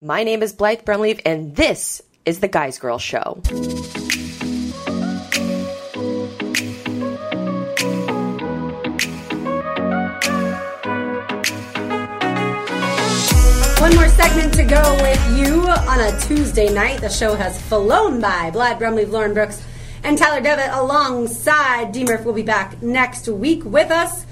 My name is Blythe Brumleve, and this is the Guys Girl Show. One more segment to go with you on a Tuesday night. The show has flown by. Blythe Brumleve, Lauren Brooks, and Tyler Devitt alongside D Murph will be back next week with us.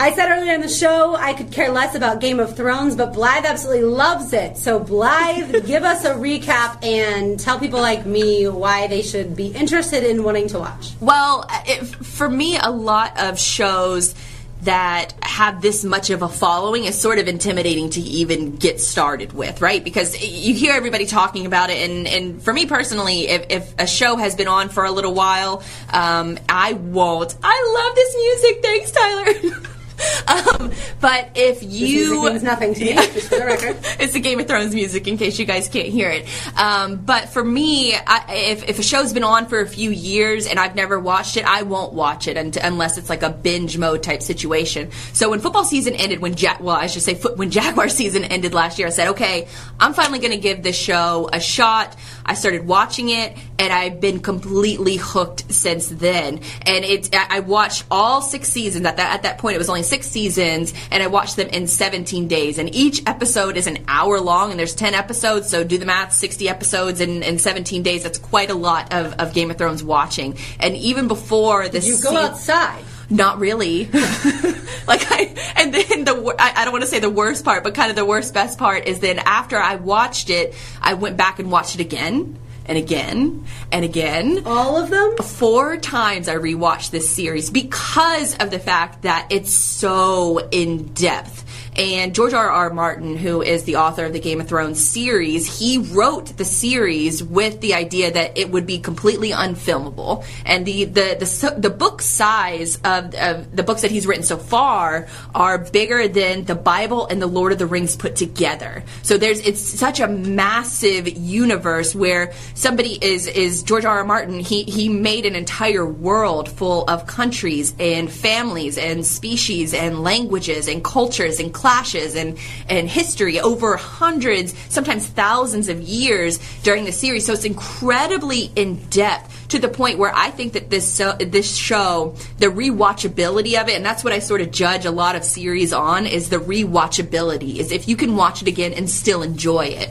I said earlier in the show I could care less about Game of Thrones, but Blythe absolutely loves it. So, Blythe, give us a recap and tell people like me why they should be interested in wanting to watch. Well, it, for me, a lot of shows that have this much of a following is sort of intimidating to even get started with, right? Because you hear everybody talking about it, and, and for me personally, if, if a show has been on for a little while, um, I won't. I love this music. Thanks, Tyler. Um, but if you means nothing to me, just for the record, it's the Game of Thrones music. In case you guys can't hear it, um, but for me, I, if, if a show's been on for a few years and I've never watched it, I won't watch it unless it's like a binge mode type situation. So when football season ended, when ja- well, I should say when Jaguar season ended last year, I said, okay, I'm finally going to give this show a shot. I started watching it, and I've been completely hooked since then. And it's I watched all six seasons. At that at that point, it was only six seasons, and I watched them in 17 days. And each episode is an hour long, and there's 10 episodes. So do the math: 60 episodes in, in 17 days. That's quite a lot of, of Game of Thrones watching. And even before this, you go se- outside. Not really. like I, and then the I, I don't want to say the worst part, but kind of the worst best part is then after I watched it, I went back and watched it again and again and again. All of them? Four times I rewatched this series because of the fact that it's so in depth. And George R. R. Martin, who is the author of the Game of Thrones series, he wrote the series with the idea that it would be completely unfilmable. And the the the, the book size of, of the books that he's written so far are bigger than the Bible and the Lord of the Rings put together. So there's it's such a massive universe where somebody is is George R. R. Martin. He he made an entire world full of countries and families and species and languages and cultures and clashes and, and history over hundreds, sometimes thousands of years during the series. So it's incredibly in depth to the point where I think that this uh, this show, the rewatchability of it, and that's what I sort of judge a lot of series on, is the rewatchability. Is if you can watch it again and still enjoy it.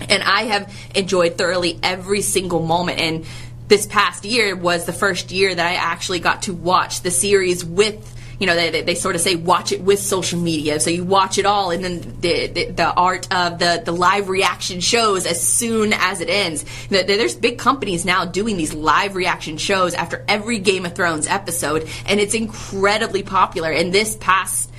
And I have enjoyed thoroughly every single moment. And this past year was the first year that I actually got to watch the series with you know, they, they, they, sort of say watch it with social media. So you watch it all, and then the, the, the art of the, the live reaction shows as soon as it ends. There's big companies now doing these live reaction shows after every Game of Thrones episode, and it's incredibly popular. And this past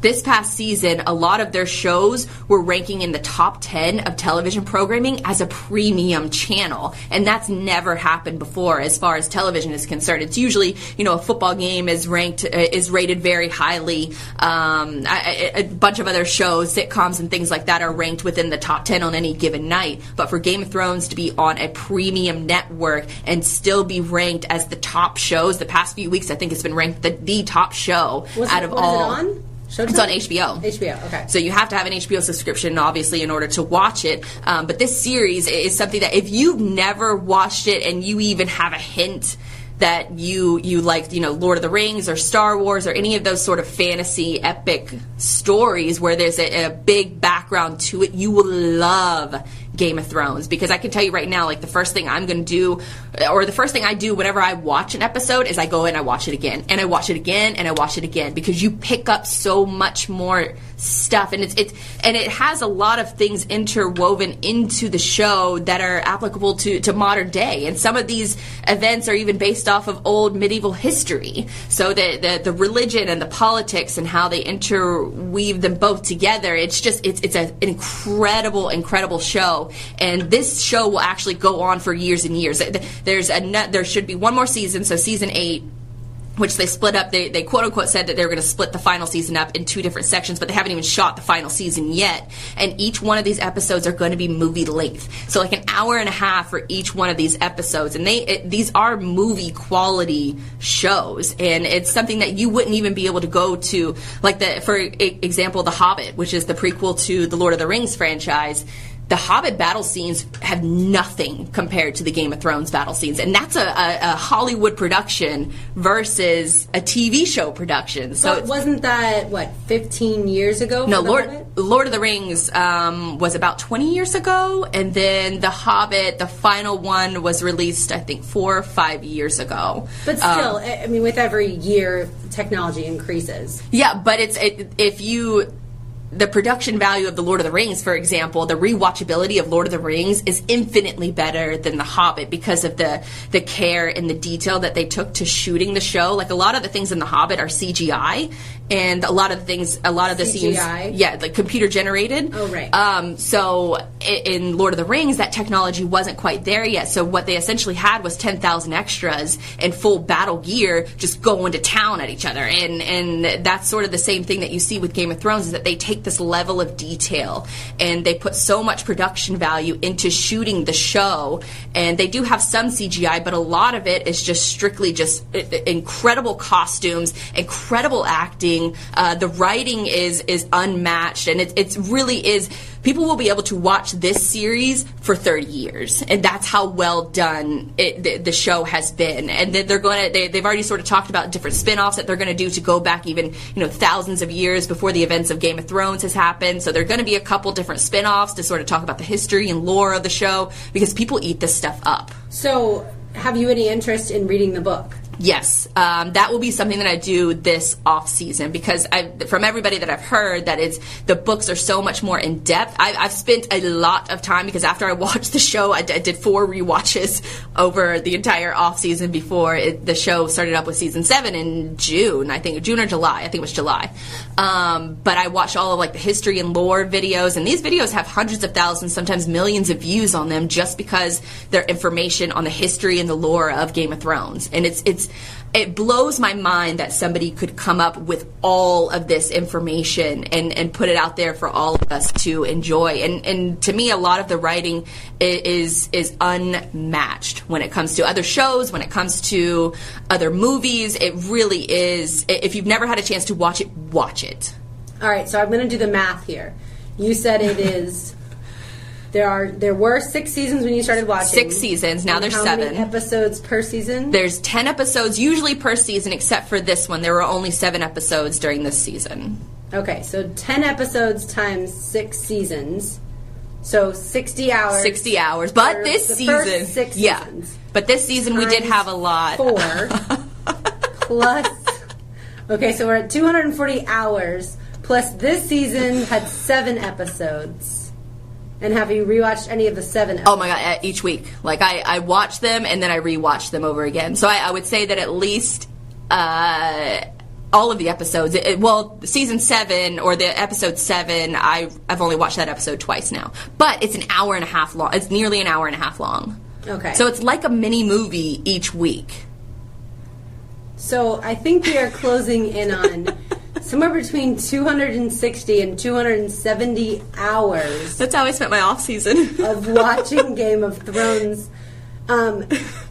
this past season, a lot of their shows were ranking in the top 10 of television programming as a premium channel. And that's never happened before as far as television is concerned. It's usually, you know, a football game is ranked, uh, is rated very highly. Um, a, a, bunch of other shows, sitcoms and things like that are ranked within the top 10 on any given night. But for Game of Thrones to be on a premium network and still be ranked as the top shows, the past few weeks, I think it's been ranked the, the top show was out it, of all. Showtime? It's on HBO. HBO, okay. So you have to have an HBO subscription, obviously, in order to watch it. Um, but this series is something that if you've never watched it and you even have a hint that you you like you know Lord of the Rings or Star Wars or any of those sort of fantasy epic stories where there's a, a big background to it, you will love Game of Thrones because I can tell you right now, like the first thing I'm going to do, or the first thing I do whenever I watch an episode is I go and I watch it again, and I watch it again, and I watch it again because you pick up so much more stuff, and it's it's and it has a lot of things interwoven into the show that are applicable to to modern day, and some of these events are even based off of old medieval history. So the the, the religion and the politics and how they interweave them both together, it's just it's it's a, an incredible incredible show and this show will actually go on for years and years. There's a there should be one more season, so season eight which they split up. They, they quote unquote said that they were going to split the final season up in two different sections, but they haven't even shot the final season yet. And each one of these episodes are going to be movie length, so like an hour and a half for each one of these episodes. And they it, these are movie quality shows, and it's something that you wouldn't even be able to go to, like the for example, The Hobbit, which is the prequel to the Lord of the Rings franchise the Hobbit battle scenes have nothing compared to the Game of Thrones battle scenes, and that's a, a, a Hollywood production versus a TV show production. So But wasn't that what 15 years ago? no, Lord Hobbit? Lord of the Rings um, was about 20 years ago, and then The Hobbit, the final one, was released I think four or five years ago. But Um, still, I I mean, with every year, technology increases. Yeah, but it's it, if you the production value of the Lord of the Rings, for example, the rewatchability of Lord of the Rings is infinitely better than The Hobbit because of the the care and the detail that they took to shooting the show. Like a lot of the things in The Hobbit are CGI, and a lot of the things, a lot of the scenes, yeah, like computer generated. Oh, right. Um, so in Lord of the Rings, that technology wasn't quite there yet. So what they essentially had was ten thousand extras and full battle gear just going to town at each other, and and that's sort of the same thing that you see with Game of Thrones is that they take this level of detail and they put so much production value into shooting the show, and they do have some CGI, but a lot of it is just strictly just incredible costumes, incredible acting. Uh, the writing is is unmatched, and it it's really is. People will be able to watch this series for 30 years, and that's how well done it, the, the show has been. And they're going to they, they've already sort of talked about different spin-offs that they're going to do to go back even you know thousands of years before the events of Game of Thrones has happened. So there are going to be a couple different spin-offs to sort of talk about the history and lore of the show because people eat this stuff up. So, have you any interest in reading the book? Yes, um, that will be something that I do this off season because I, from everybody that I've heard that it's the books are so much more in depth. I, I've spent a lot of time because after I watched the show, I, d- I did four rewatches over the entire off season before it, the show started up with season seven in June. I think June or July. I think it was July. Um, but I watched all of like the history and lore videos, and these videos have hundreds of thousands, sometimes millions of views on them just because they're information on the history and the lore of Game of Thrones. And it's it's it blows my mind that somebody could come up with all of this information and, and put it out there for all of us to enjoy. And and to me, a lot of the writing is is unmatched when it comes to other shows, when it comes to other movies. It really is. If you've never had a chance to watch it, watch it. All right, so I'm going to do the math here. You said it is. There are there were six seasons when you started watching. Six seasons, now And there's how many seven. episodes per season. There's 10 episodes usually per season, except for this one. There were only seven episodes during this season. Okay, so ten episodes times six seasons, so sixty hours. 60 hours. But this the season, first six yeah. seasons. But this season we did have a lot. Four plus. Okay, so we're at 240 hours. Plus, this season had seven episodes. And have you rewatched any of the seven? Episodes? Oh my god! uh, Each week, like I, I watch them and then I rewatch them over again. So I, I would say that at least uh, all of the episodes. It, it- well, season seven or the episode seven, I I've only watched that episode twice now. But it's an hour and a half long. It's nearly an hour and a half long. Okay. So it's like a mini movie each week. So I think we are closing in on somewhere between 260 and 270 hours That's how I spent my off season. of watching Game of Thrones. Um,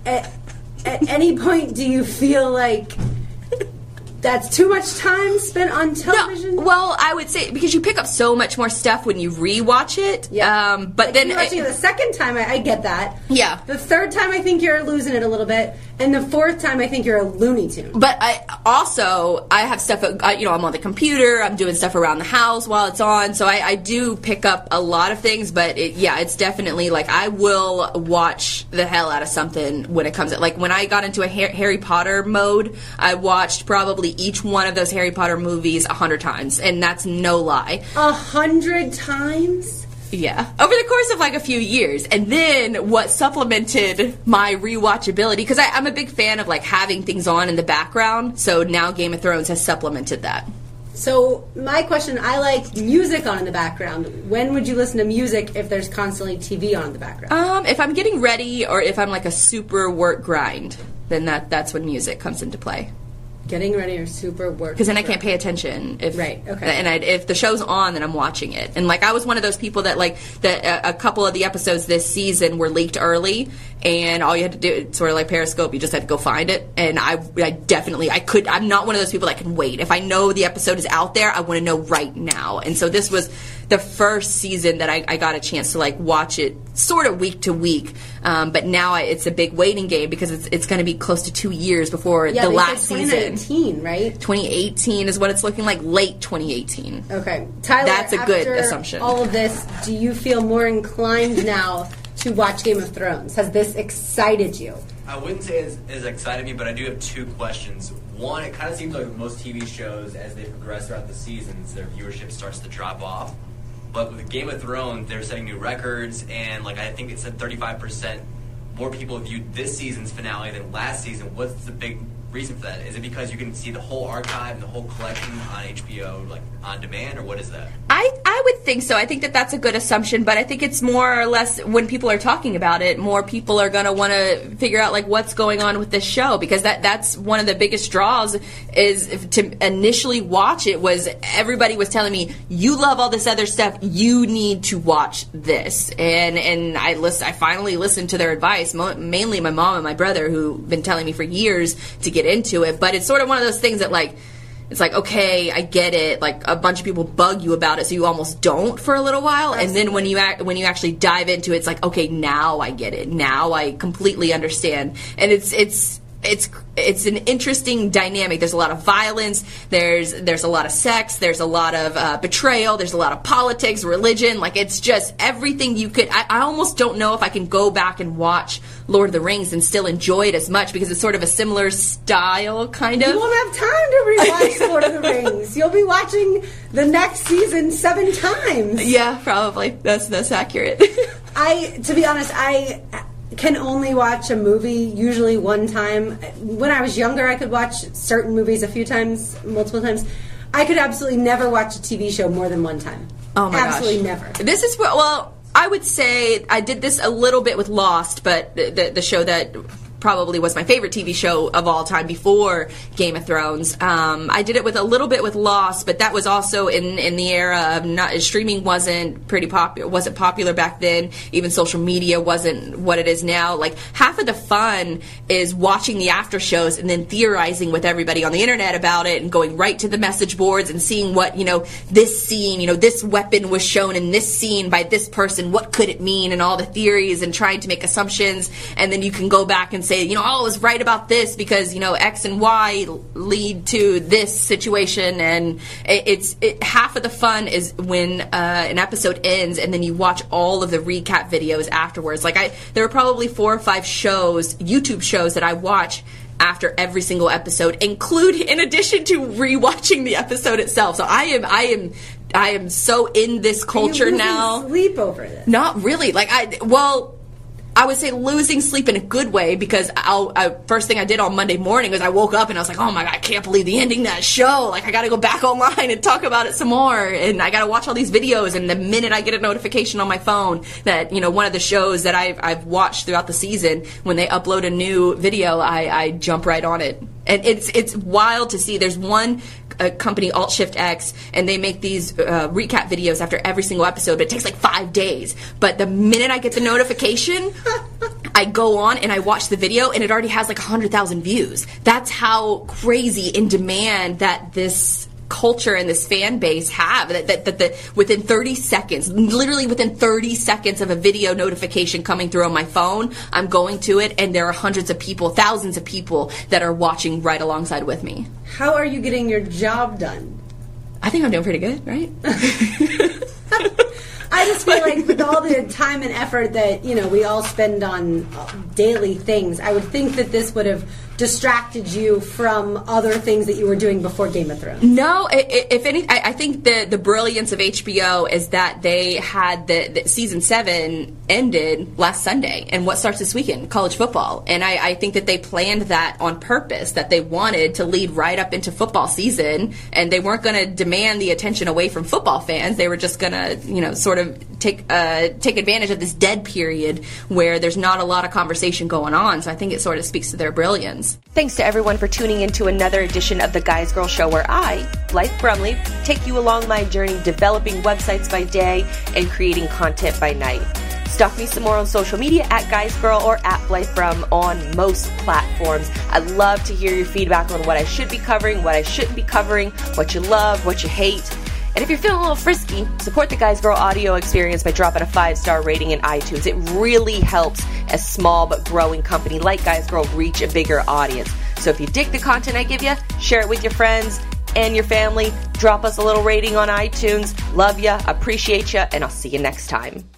at, at any point, do you feel like that's too much time spent on television? No, well, I would say because you pick up so much more stuff when you rewatch it. Yeah. Um, but Like, then you're watching it the second time, I, I get that. Yeah. The third time, I think you're losing it a little bit, and the fourth time, I think you're a Looney Tune. But I also I have stuff. uh, You know, I'm on the computer. I'm doing stuff around the house while it's on. So I, I do pick up a lot of things. But it, yeah, it's definitely like I will watch the hell out of something when it comes. Like when I got into a Har- Harry Potter mode, I watched probably each one of those Harry Potter movies a hundred times, and that's no lie. A hundred times. Yeah, over the course of like a few years, and then what supplemented my rewatchability because I'm a big fan of like having things on in the background. So now Game of Thrones has supplemented that. So my question: I like music on in the background. When would you listen to music if there's constantly TV on in the background? Um, if I'm getting ready or if I'm like a super work grind, then that that's when music comes into play. Getting ready or super work. because then I can't pay attention. If, Right, okay. And I, if the show's on, then I'm watching it. And like I was one of those people that like that a, a couple of the episodes this season were leaked early, and all you had to do, it's sort of like Periscope, you just had to go find it. And I, I definitely, I could. I'm not one of those people that can wait. If I know the episode is out there, I want to know right now. And so this was the first season that I, I got a chance to like watch it sort of week to week. Um, but now I, it's a big waiting game because it's it's going to be close to two years before Yeah, the last said season. 2019, right? 2018 is what it's looking like. Late 2018. Okay, Tyler. That's a good assumption. All of this, do you feel more inclined now to watch Game of Thrones? Has this excited you? I wouldn't say it's, it's excited me, but I do have two questions. One, it kind of seems like most TV shows, as they progress throughout the seasons, their viewership starts to drop off. But with Game of Thrones, they're setting new records, and like I think it said 35% more people viewed this season's finale than last season. What's the big reason for that? Is it because you can see the whole archive and the whole collection on HBO, like on demand, or what is that? I, I would think so. I think that that's a good assumption, but I think it's more or less when people are talking about it, more people are going to want to figure out like what's going on with this show because that that's one of the biggest draws is to initially watch it was everybody was telling me you love all this other stuff, you need to watch this, and and I list I finally listened to their advice, mo- mainly my mom and my brother who've been telling me for years to get into it, but it's sort of one of those things that like it's like okay i get it. Like a bunch of people bug you about it so you almost don't for a little while. And then when you act, when you actually dive into it it's like okay now i get it. Now i completely understand. And it's it's it's it's an interesting dynamic. There's a lot of violence. There's there's a lot of sex. There's a lot of uh, betrayal. There's a lot of politics, religion. Like it's just everything you could. I, I almost don't know if I can go back and watch Lord of the Rings and still enjoy it as much because it's sort of a similar style, kind of. You won't have time to rewatch Lord of the Rings. You'll be watching the next season seven times. Yeah, probably. That's that's accurate. I, to be honest, I can only watch a movie usually one time. When I was younger, I could watch certain movies a few times, multiple times. I could absolutely never watch a TV show more than one time. Oh my gosh. absolutely gosh. never. This is what. Well, I would say I did this a little bit with Lost, but the the, the show that probably was my favorite TV show of all time before Game of Thrones. Um, I did it with a little bit with Lost, but that was also in in the era of not streaming wasn't pretty popular wasn't popular back then. Even social media wasn't what it is now. Like half of the fun is watching the after shows and then theorizing with everybody on the internet about it and going right to the message boards and seeing what you know this scene you know this weapon was shown in this scene by this person what could it mean and all the theories and trying to make assumptions and then you can go back and say you know oh I was right about this because you know X and Y lead to this situation and it, it's it, half of the fun is when uh, an episode ends and then you watch all of the recap videos afterwards like I there are probably four or five shows YouTube shows that I watch after every single episode, include in addition to rewatching the episode itself. So I am, I am, I am so in this culture now. Sleep over this. Not really. Like I, well, I would say losing sleep in a good way because I'll, I, first thing I did on Monday morning was I woke up and I was like, oh my god, I can't believe the ending of that show. Like I got to go back online and talk about it some more, and I got to watch all these videos. And the minute I get a notification on my phone that you know one of the shows that I've I've watched throughout the season, when they upload a new video, I, I jump right on it. And it's it's wild to see. There's one uh, company, Alt Shift X, and they make these uh, recap videos after every single episode, but it takes like five days. But the minute I get the notification, I go on and I watch the video, and it already has like 100,000 views. That's how crazy in demand that this culture and this fan base have that, that, that the within 30 seconds literally within 30 seconds of a video notification coming through on my phone i'm going to it and there are hundreds of people thousands of people that are watching right alongside with me How are you getting your job done? i think i'm doing pretty good right I just feel like with all the time and effort that you know we all spend on daily things, I would think that this would have distracted you from other things that you were doing before Game of Thrones. No, if any, I I think the the brilliance of HBO is that they had the, the season seven ended last Sunday, and what starts this weekend? College football, and I, I think that they planned that on purpose. That they wanted to lead right up into football season, and they weren't going to demand the attention away from football fans. They were just going to, you know, sort of take uh, take advantage of this dead period where there's not a lot of conversation going on. So I think it sort of speaks to their brilliance. Thanks to everyone for tuning in to another edition of the Guys Girl Show, where I, Blythe Brumleve, take you along my journey developing websites by day and creating content by night. Stalk me some more on social media at Guys Girl or at Blythe Brum on most platforms. I'd love to hear your feedback on what I should be covering, what I shouldn't be covering, what you love, what you hate. And if you're feeling a little frisky, support the Guys Girl audio experience by dropping a five star rating in iTunes. It really helps a small but growing company like Guys Girl reach a bigger audience. So if you dig the content I give you, share it with your friends and your family. Drop us a little rating on iTunes. Love ya, appreciate ya, and I'll see you next time.